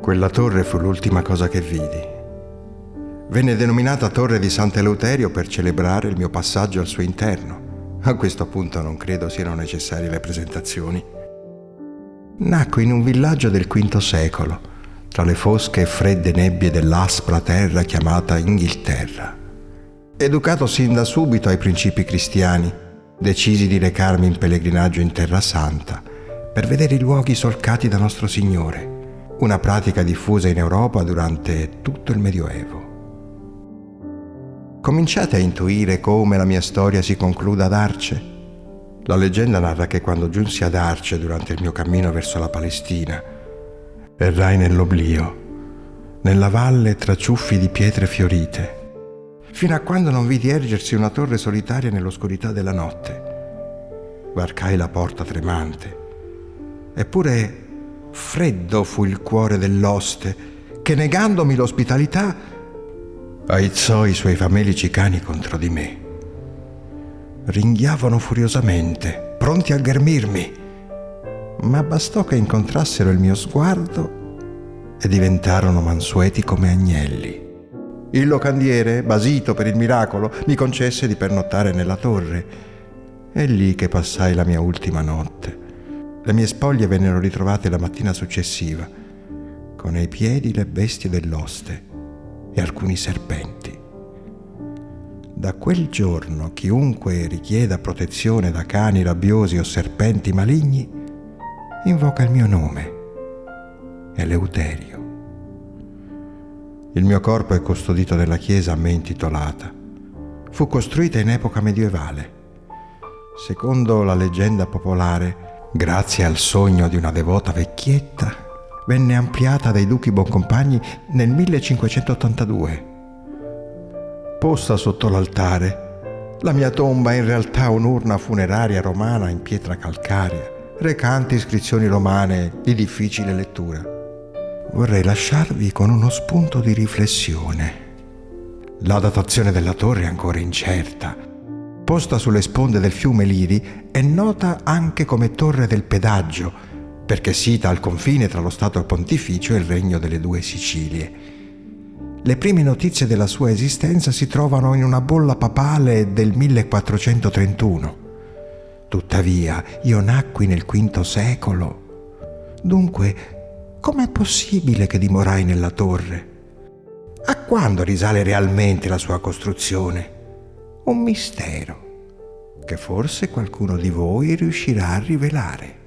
Quella torre fu l'ultima cosa che vidi. Venne denominata Torre di Sant'Eleuterio per celebrare il mio passaggio al suo interno. A questo punto non credo siano necessarie le presentazioni. Nacque in un villaggio del V secolo, tra le fosche e fredde nebbie dell'aspra terra chiamata Inghilterra. Educato sin da subito ai principi cristiani, decisi di recarmi in pellegrinaggio in Terra Santa per vedere i luoghi solcati da nostro Signore, una pratica diffusa in Europa durante tutto il Medioevo. Cominciate a intuire come la mia storia si concluda ad Arce? La leggenda narra che quando giunsi ad Arce durante il mio cammino verso la Palestina, errai nell'oblio, nella valle tra ciuffi di pietre fiorite, fino a quando non vidi ergersi una torre solitaria nell'oscurità della notte. Varcai la porta tremante, eppure freddo fu il cuore dell'oste che negandomi l'ospitalità aizzò i suoi famelici cani contro di me. Ringhiavano furiosamente, pronti a ghermirmi, ma bastò che incontrassero il mio sguardo e diventarono mansueti come agnelli. Il locandiere, basito per il miracolo, mi concesse di pernottare nella torre. È lì che passai la mia ultima notte. Le mie spoglie vennero ritrovate la mattina successiva, con ai piedi le bestie dell'oste e alcuni serpenti. Da quel giorno chiunque richieda protezione da cani rabbiosi o serpenti maligni invoca il mio nome, Eleuterio. Il mio corpo è custodito nella chiesa a me intitolata. Fu costruita in epoca medievale. Secondo la leggenda popolare, grazie al sogno di una devota vecchietta, venne ampliata dai duchi Boncompagni nel 1582. Posta sotto l'altare, la mia tomba è in realtà un'urna funeraria romana in pietra calcarea, recante iscrizioni romane di difficile lettura. Vorrei lasciarvi con uno spunto di riflessione. La datazione della torre è ancora incerta. Posta sulle sponde del fiume Liri, è nota anche come Torre del Pedaggio, perché sita al confine tra lo Stato pontificio e il regno delle due Sicilie. Le prime notizie della sua esistenza si trovano in una bolla papale del 1431. Tuttavia, io nacqui nel V secolo. Dunque, com'è possibile che dimorai nella torre? A quando risale realmente la sua costruzione? Un mistero che forse qualcuno di voi riuscirà a rivelare.